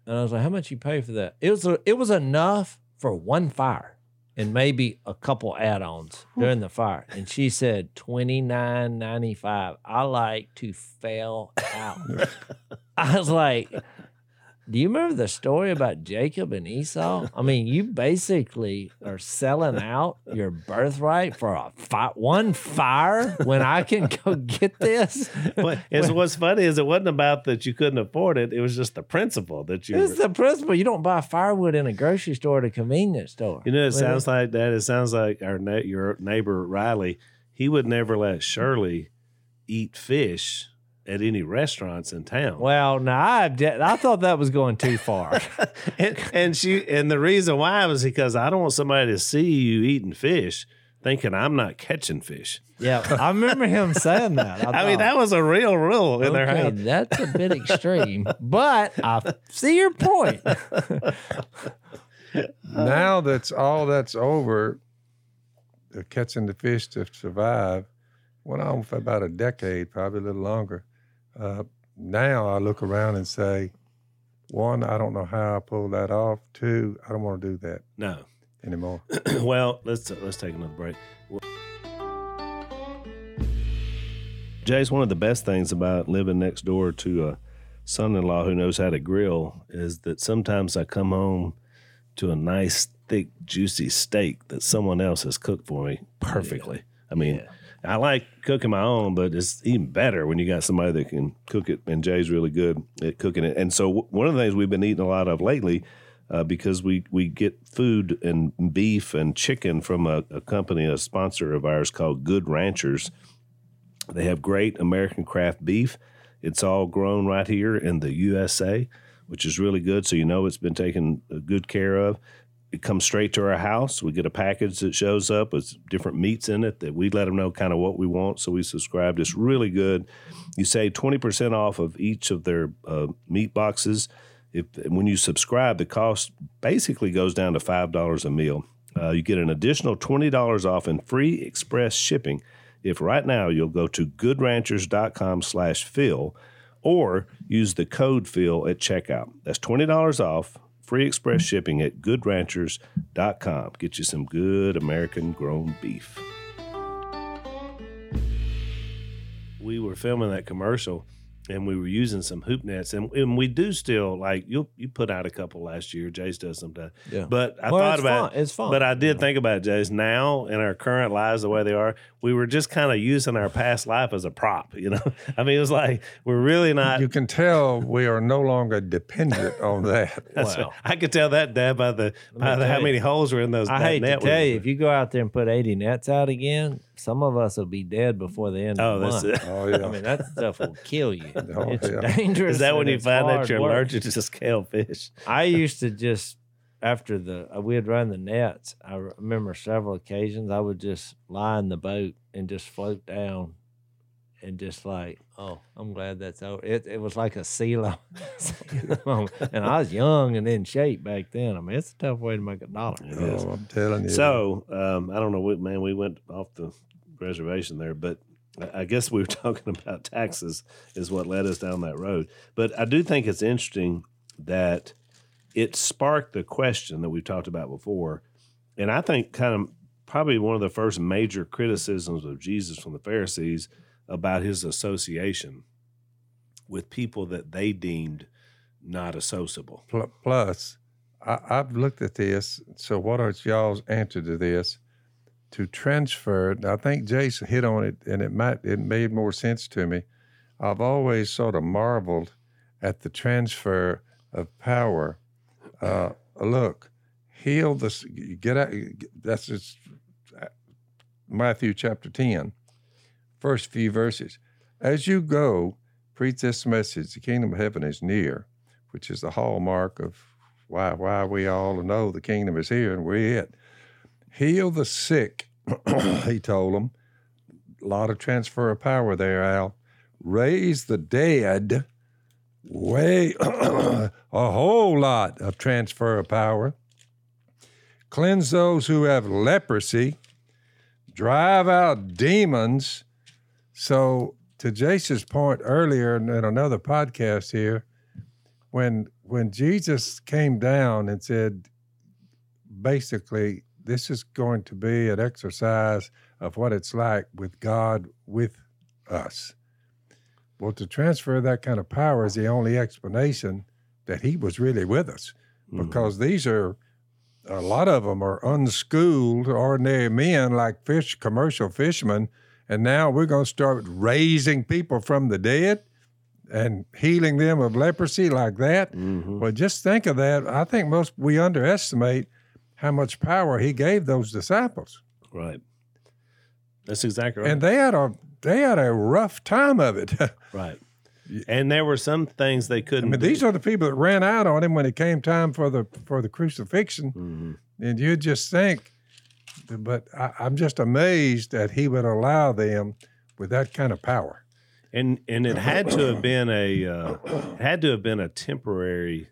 and I was like, "How much you pay for that?" It was a, it was enough for one fire and maybe a couple add-ons hmm. during the fire. And she said twenty nine ninety five. I like to fail out. I was like, do you remember the story about Jacob and Esau? I mean, you basically are selling out your birthright for a fi- one fire when I can go get this. But it's, what's funny is it wasn't about that you couldn't afford it. It was just the principle that you. It's the principle. You don't buy firewood in a grocery store at a convenience store. You know, it sounds like that. It sounds like our your neighbor Riley. He would never let Shirley eat fish at any restaurants in town. Well, now I, obje- I thought that was going too far. and, and she and the reason why was because I don't want somebody to see you eating fish thinking I'm not catching fish. yeah, I remember him saying that. I, mean, that was a real rule in their okay, house. that's a bit extreme, but I see your point. now that's all that's over, the catching the fish to survive went on for about a decade, probably a little longer. Uh, now I look around and say, one, I don't know how I pulled that off. Two, I don't want to do that No. anymore. well, let's let's take another break. Jase one of the best things about living next door to a son-in-law who knows how to grill is that sometimes I come home to a nice, thick, juicy steak that someone else has cooked for me perfectly. I mean, Yeah. I like cooking my own, but it's even better when you got somebody that can cook it. And Jase's really good at cooking it. And so one of the things we've been eating a lot of lately, uh, because we we get food and beef and chicken from a, a company, a sponsor of ours called Good Ranchers. They have great American craft beef. It's all grown right here in the USA. which is really good. So you know it's been taken uh, good care of. It comes straight to our house. We get a package that shows up with different meats in it that we let them know kind of what we want. So we subscribed. It's really good. You save 20% off of each of their uh, meat boxes. If when you subscribe, the cost basically goes down to five dollars a meal. Uh, you get an additional twenty dollars off and free express shipping if right now you'll go to goodranchers.com slash phil or use the code Phil at checkout. That's twenty dollars off, free express shipping at goodranchers.com. Get you some good American grown beef. We were filming that commercial and we were using some hoop nets and, and we do still like you you put out a couple last year Jase does sometimes Yeah. but i Well, thought it's about fun. It's fun. but i did think about it Jase now in our current lives the way they are we were just kind of using our past life as a prop you know i mean it was like we're really not You can tell we are no longer dependent on that. that's Wow. right. i could tell that dad by the by the, how you. many holes were in those I hate to net we tell you, if you go out there and put 80 nets out again, some of us will be dead before the end oh of the month. it Oh yeah. I mean, that stuff will kill you. Oh, it's yeah. dangerous. is that when you find that hard you're work. allergic to scale fish I used to just after the uh, we'd run the nets. I remember several occasions I would just lie in the boat and just float down, and just like, oh, I'm glad that's over. It it was like a seal and I was young and in shape back then. I mean, it's a tough way to make a dollar. Oh, I'm telling you. So um, I don't know what man we went off the reservation there, but I guess we were talking about taxes is what led us down that road. But I do think it's interesting that it sparked the question that we've talked about before, and I think kind of probably one of the first major criticisms of Jesus from the Pharisees about his association with people that they deemed not associable. Plus, I, I've looked at this. So, what is y'all's answer to this? To transfer, I think Jason hit on it, and it might it made more sense to me. I've always sort of marveled at the transfer of power. Uh, look, heal the s- get out. That's just uh, Matthew chapter 10, first few verses. As you go, preach this message: the kingdom of heaven is near which is the hallmark of why why we all know the kingdom is here and we're it. Heal the sick, he told them. A lot of transfer of power there, Al. Raise the dead. Way a whole lot of transfer of power. Cleanse those who have leprosy. Drive out demons. So, to Jason's point earlier in in another podcast here, when when Jesus came down and said, basically, this is going to be an exercise of what it's like with God with us. Well, to transfer that kind of power is the only explanation that He was really with us, hmm. because these are a lot of them are unschooled, ordinary men like fish, commercial fishermen, and now we're going to start raising people from the dead and healing them of leprosy like that. Mhm. Well, just think of that. I think most we underestimate how much power he gave those disciples, Right. That's exactly right. and they had a they had a rough time of it. Right. And there were some things they couldn't. I mean, do. these are the people that ran out on him when it came time for the for the crucifixion, Mhm. and you just think. But I, I'm just amazed that he would allow them with that kind of power. and and it had to have been a uh, had to have been a temporary.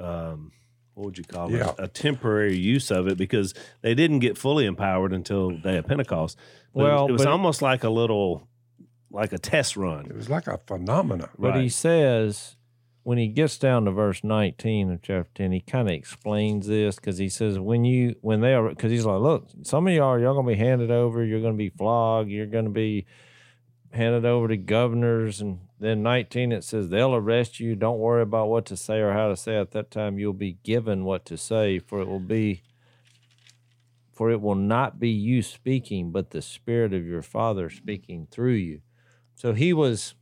Um, what would you call Yeah. it? A temporary use of it because they didn't get fully empowered until day of Pentecost. But it was- Well, it was, but it- almost like a little, like a test run. It was like a phenomenon. But he says when he gets down to verse 19 of chapter 10, he kind of explains this because he says, when you, when they are, because he's like, look, some of y'all, y'all going to be handed over, you're going to be flogged, you're going to be handed over to governors. And then 19, it says, they'll arrest you. Don't worry about what to say or how to say. At that time, you'll be given what to say, for it will be. For it will not be you speaking, but the Spirit of your Father speaking through you. So he was,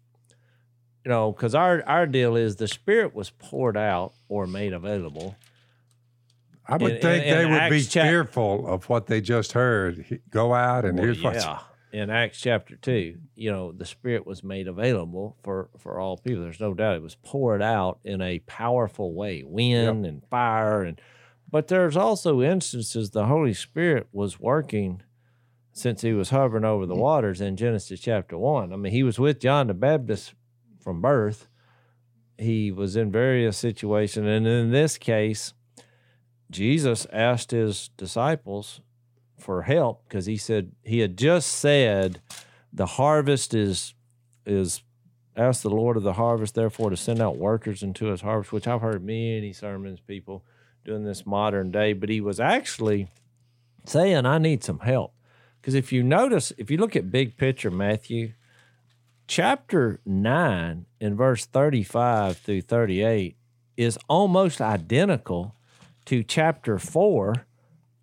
you know, because our our deal is the Spirit was poured out or made available. I would In- think in- they in would be Acts chap- fearful of what they just heard. Go out and Well, here's what's yeah, in Acts chapter two, you know, the Spirit was made available for for all people. There's no doubt it was poured out in a powerful way, wind and fire, and but there's also instances the Holy Spirit was working since he was hovering over the mm-hmm. waters in Genesis chapter one. I mean, he was with John the Baptist from birth. He was in various situations, and in this case, Jesus asked his disciples for help because he said he had just said the harvest is is ask the Lord of the harvest therefore to send out workers into his harvest, which I've heard many sermons people doing this modern day, but he was actually saying I need some help. Because if you notice, if you look at big picture Matthew, chapter 9 in verse 35 through 38 is almost identical to chapter 4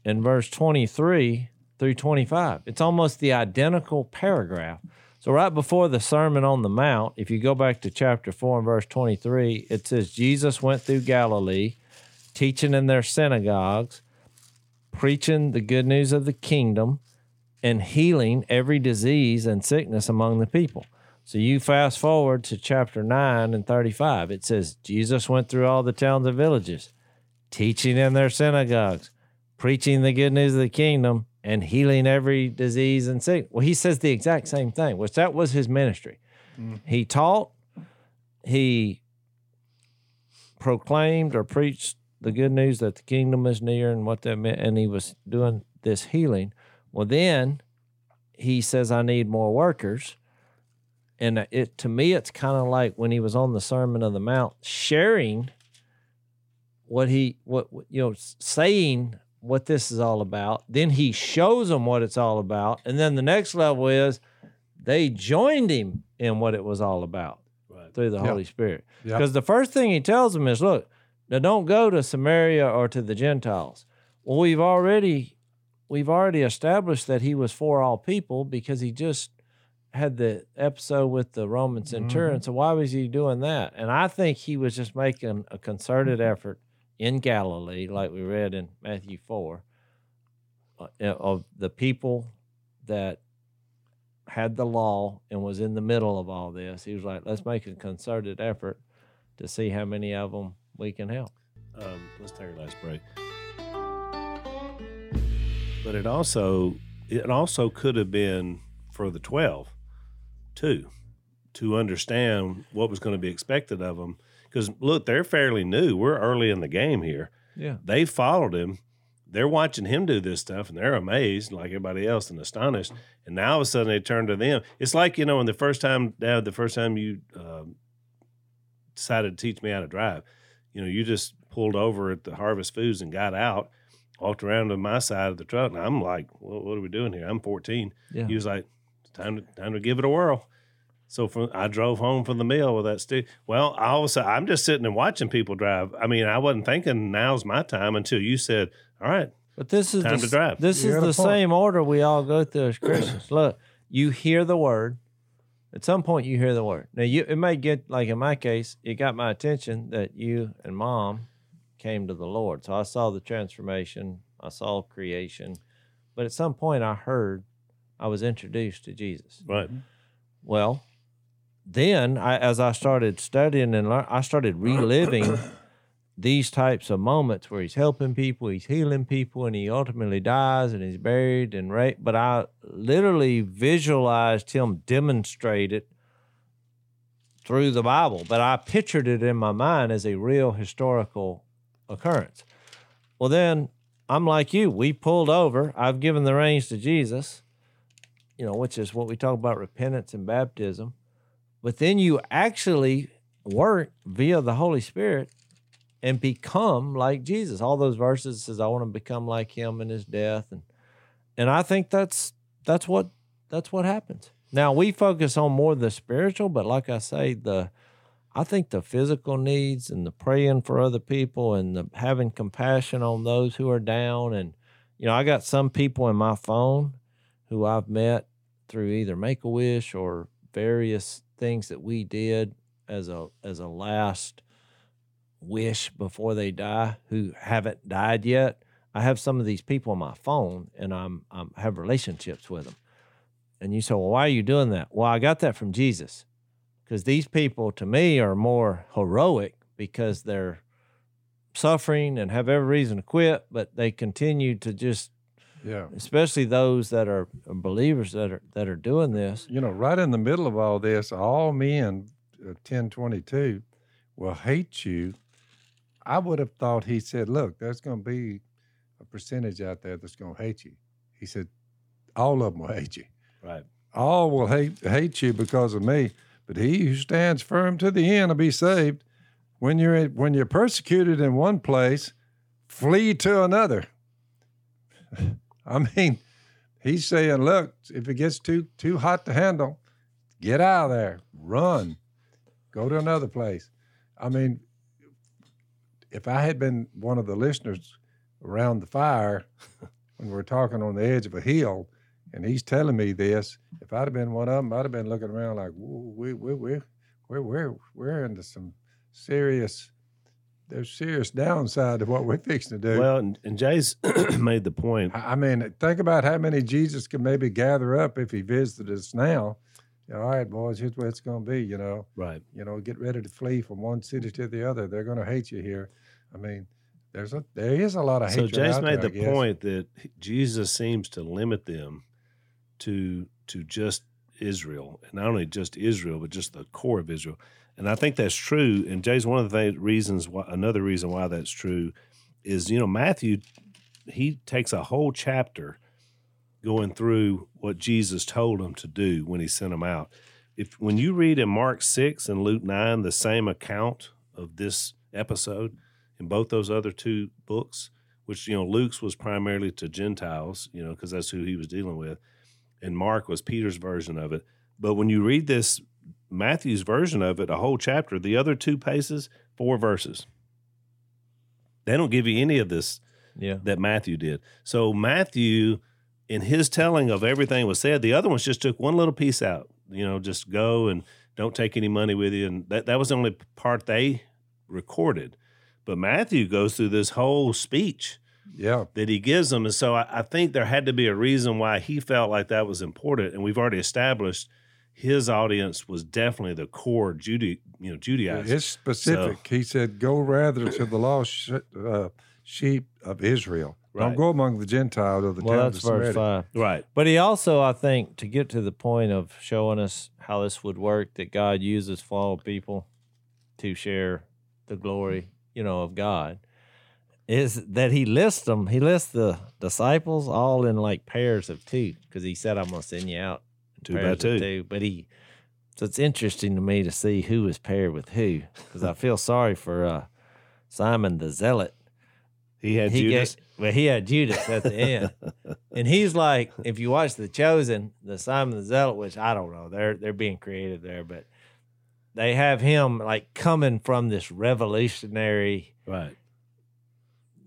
in verse 23 through 25. It's almost the identical paragraph. So, right before the Sermon on the Mount, if you go back to chapter 4 and verse 23, it says, Jesus went through Galilee, teaching in their synagogues, preaching the good news of the kingdom, and healing every disease and sickness among the people. So you fast forward to chapter 9 and 35. It says, Jesus went through all the towns and villages, teaching in their synagogues, preaching the good news of the kingdom, and healing every disease and sick. Well, he says the exact same thing, which that was his ministry. Mm. He taught, he proclaimed or preached the good news that the kingdom is near and what that meant, and he was doing this healing. Well, then he says, I need more workers. And it to me, it's kind of like when he was on the Sermon on the Mount, sharing what he what you know, saying what this is all about. Then he shows them what it's all about, and then the next level is they joined him in what it was all about Right. through the Yeah. Holy Spirit. Yeah. Because the first thing he tells them is, look, now don't go to Samaria or to the Gentiles. Well, we've already we've already established that he was for all people because he just had the episode with the Roman centurion. So why was he doing that? And I think he was just making a concerted effort in Galilee, like we read in Matthew four, uh, of the people that had the law and was in the middle of all this. He was like, let's make a concerted effort to see how many of them we can help. Um, let's take our last break. But it also it also could have been for the twelve, too, to understand what was going to be expected of them. Because look, they're fairly new. We're early in the game here. Yeah. They followed him. They're watching him do this stuff, and they're amazed, like everybody else, and astonished. And now all of a sudden, they turn to them. It's like you know, when the first time, Dad, the first time you um, decided to teach me how to drive, you know, you just pulled over at the Harvest Foods and got out, walked around to my side of the truck, and I'm like, "What, what are we doing here?" I'm 14. Yeah. He was like, "Time to time to give it a whirl." So from I drove home from the mill with that stick. Well, I was I'm just sitting and watching people drive. I mean, I wasn't thinking now's my time until you said, "All right, But this is Time the, to drive. This You're is at the point. same order we all go through as Christians. Look, you hear the word. At some point, you hear the word. Now, you it may get like in my case, it got my attention that you and mom came to the Lord. So I saw the transformation. I saw creation. But at some point, I heard I was introduced to Jesus. right." Well, then I, as I started studying and learn, I started reliving these types of moments where he's helping people, he's healing people, and he ultimately dies and he's buried and raped. But I literally visualized him demonstrate it through the Bible, but I pictured it in my mind as a real historical occurrence. Well, then I'm like you. We pulled over. I've given the reins to Jesus you know, which is what we talk about repentance and baptism. But then you actually work via the Holy Spirit and become like Jesus. All those verses says, I want to become like him in his death. And and I think that's that's what that's what happens. Now we focus on more the spiritual, but like I say, the I think the physical needs and the praying for other people and the having compassion on those who are down and you know, I got some people in my phone who I've met through either Make a Wish or various things that we did as a as a last wish before they die who haven't died yet. I have some of these people on my phone and I'm I'm have relationships with them. And you say, well, why are you doing that? Well, I got that from Jesus. Because these people, to me, are more heroic because they're suffering and have every reason to quit, but they continue to just, Yeah. especially those that are believers that are that are doing this. You know, right in the middle of all this, all men, uh, 1022, will hate you. I would have thought he said, look, there's going to be a percentage out there that's going to hate you. He said, all of them will hate you. Right. All will hate, hate you because of me, but he who stands firm to the end will be saved. When you're, when you're persecuted in one place, flee to another. I mean, he's saying, look, if it gets too too hot to handle, get out of there, run, go to another place. I mean, if I had been one of the listeners around the fire when we're talking on the edge of a hill, and he's telling me this, if I'd have been one of them, I'd have been looking around like, "Whoa, we we we we're we're we're into some serious. There's serious downside to what we're fixing to do. Well, and, and Jase made the point. I I mean, think about how many Jesus could maybe gather up if he visited us now. All right, boys, here's what it's going to be. You know, Right. you know, get ready to flee from one city to the other. They're going to hate you here. I mean, there's a there is a lot of hate. So hatred. Jase made there, the point that Jesus seems to limit them to to just Israel, and not only just Israel, but just the core of Israel. And I think that's true. And Jase one of the th- reasons why another reason why that's true is you know Matthew he takes a whole chapter going through what Jesus told him to do when he sent him out. If when you read in Mark 6 and Luke 9 the same account of this episode in both those other two books, which you know Luke's was primarily to Gentiles, you know, because that's who he was dealing with, and Mark was Peter's version of it. But when you read this Matthew's version of it, a whole chapter, the other two paces, four verses. They don't give you any of this Yeah. that Matthew did. So Matthew, in his telling of everything was said, the other ones just took one little piece out. You know, just go and don't take any money with you, and that that was the only part they recorded. But Matthew goes through this whole speech Yeah, that he gives them, and so I, I think there had to be a reason why he felt like that was important. And we've already established his audience was definitely the core Judy, you know, Judaizers. it's specific. he said, "Go rather to the lost uh, sheep of Israel. Right. Don't go among the Gentiles of the Well, towns that's of verse five. right. But he also, I think, to get to the point of showing us how this would work, that God uses flawed people to share the glory, you know, of God, is that he lists them. He lists the disciples all in like pairs of two, because he said, "I'm gonna send you out in Two by of two. But he, so it's interesting to me to see who is paired with who, because I feel sorry for uh, Simon the Zealot He had he Judas. Gave, well, he had Judas at the end, and he's like, if you watch The Chosen, the Simon the Zealot, which I don't know, they're they're being creative there, but they have him like coming from this revolutionary right.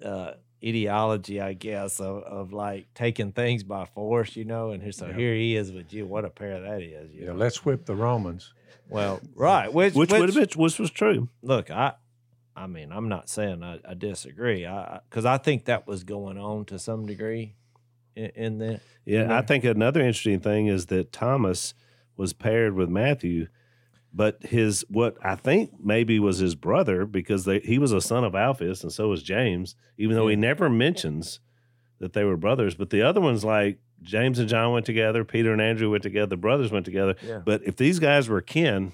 uh, ideology, I guess, of, of like taking things by force, you know. And so here he is with you. What a pair that is, you Yeah, know? let's whip the Romans. Well, right, which Which, which, would have been, which was true. look, I, I mean, I'm not saying I, I disagree, I because I think that was going on to some degree in, in that. Yeah, I think another interesting thing is that Thomas was paired with Matthew, but his what I think maybe was his brother because they, he was a son of Alphaeus and so was James, even though he never mentions that they were brothers. But the other ones, like James and John, went together. Peter and Andrew went together. The brothers went together. Yeah. But if these guys were kin,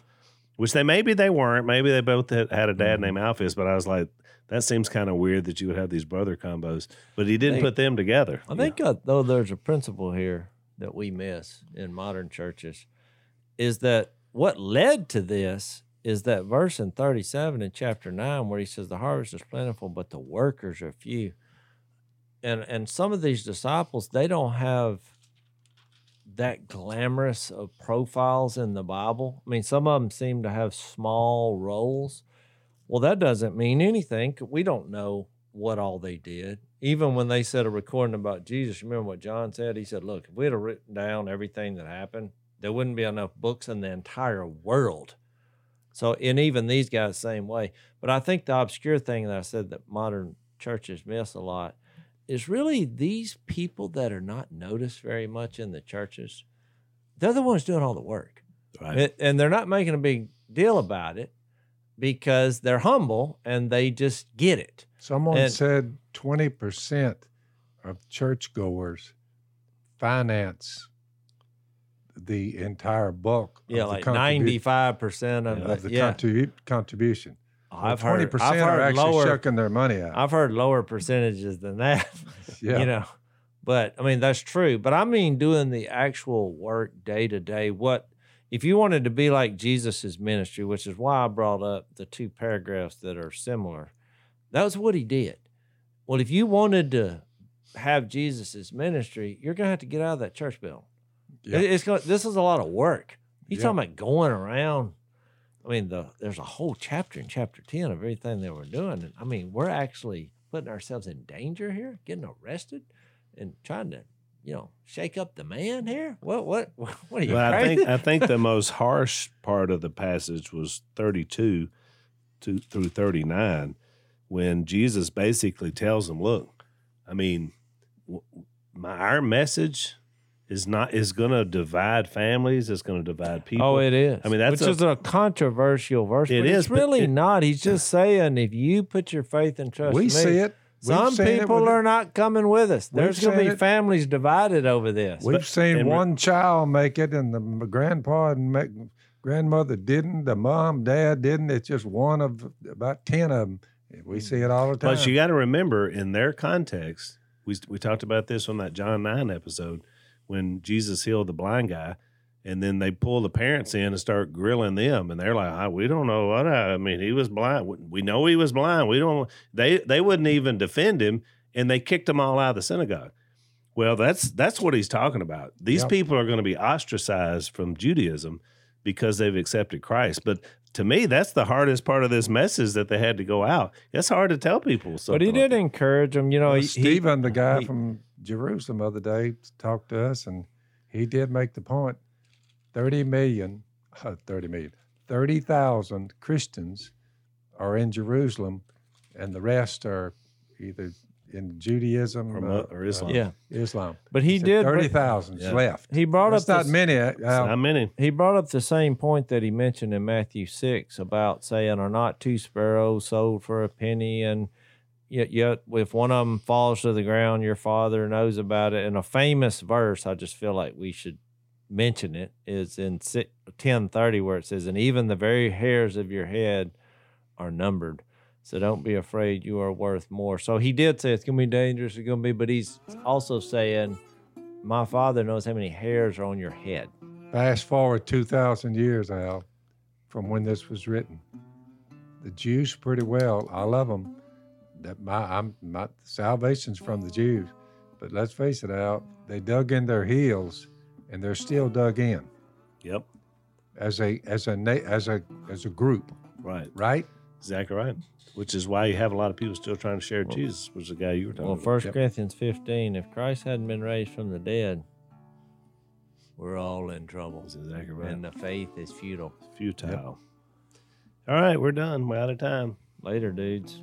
which they maybe they weren't, maybe they both had, had a dad named Alphaeus. But I was like, that seems kind of weird that you would have these brother combos. But he didn't put them together. I think uh, though there's a principle here that we miss in modern churches is that what led to this is that verse in 37 in chapter 9 where he says the harvest is plentiful but the workers are few. And and some of these disciples they don't have that glamorous of profiles in the Bible. I mean some of them seem to have small roles. Well, that doesn't mean anything. We don't know what all they did. Even when they said a recording about Jesus, remember what John said? He said, Look, if we'd have written down everything that happened, there wouldn't be enough books in the entire world. So, and even these guys, same way. But I think the obscure thing that I said that modern churches miss a lot is really these people that are not noticed very much in the churches. they're the ones doing all the work. Right. It- and they're not making a big deal about it because they're humble and they just get it. Someone And- said 20% of churchgoers finance the entire bulk Yeah, of like ninety five percent of, of the yeah. contribu- contribution. I've Well, heard 20% are actually lower. shucking their money out. I've heard lower percentages than that. yeah. You know, but I mean that's true. But I mean doing the actual work day to day. What if you wanted to be like Jesus's ministry, which is why I brought up the two paragraphs that are similar. That was what he did. Well, if you wanted to have Jesus's ministry, you're gonna have to get out of that church building. Yeah. It- It's going. This is a lot of work. You Yeah. talking about going around. I mean, the there's a whole chapter in chapter ten of everything that we're doing, and I mean, we're actually putting ourselves in danger here, getting arrested, and trying to, you know, shake up the man here. What? What? What are you Well, I think I think the most harsh part of the passage was 32 to through 39 when Jesus basically tells them, "Look, I mean, my our message is not is going to divide families, it's going to divide oh, people." Oh, it is. I mean, that's which a- is a controversial verse. It but is, It's but really it- not. He's just saying if you put your faith and trust. we in me, see it. We've Some seen it people are not coming with us. There's going to be it. families divided over this. We've But- seen one child make it, and the grandpa and ma- grandmother didn't. The mom, dad didn't. It's just one of about ten of them. We see it all the time. But you got to remember, in their context, we we talked about this on that John nine episode when Jesus healed the blind guy, and then they pull the parents in and start grilling them, and they're like, "Ah, "We don't know what I, I mean. He was blind. We know he was blind. We don't." They they wouldn't even defend him, and they kicked them all out of the synagogue. Well, that's that's what he's talking about. These Yep. people are going to be ostracized from Judaism because they've accepted Christ, but. To me, that's the hardest part of this message that they had to go out. It's hard to tell people. But he like did that. encourage them. You know, Well, he, he- the guy he- from Jerusalem, the other day talked to us, and he did make the point: thirty million, uh, thirty million, thirty thousand Christians are in Jerusalem, and the rest are either in Judaism Or uh, or Islam. yeah. Islam. But he did. thirty br- Yeah. left. He brought That's up not this- many. uh, not many. He brought up the same point that he mentioned in Matthew six about saying, "Are not two sparrows sold for a penny?" And yet, yet, if one of them falls to the ground, your Father knows about it. And a famous verse, I just feel like we should mention it, is in ten thirty, where it says, "And even the very hairs of your head are numbered." So don't be afraid; you are worth more. So he did say it's going to be dangerous. It's going to be, but he's also saying, "My Father knows how many hairs are on your head." Fast forward 2,000 years, Al, from when this was written. The Jews, pretty well, I love them. That my, I'm, my salvation's from the Jews. But let's face it, out, they dug in their heels and they're still dug in Yep. as a, as a, as a, as a group, Right. right? Exactly right. Which is why you have a lot of people still trying to share Jesus, which is the guy you were talking Well, about. First Yep. Corinthians 15, if Christ hadn't been raised from the dead, we're all in trouble. That's exactly right. And the faith is futile. Futile. All right, we're done. We're out of time. Later, dudes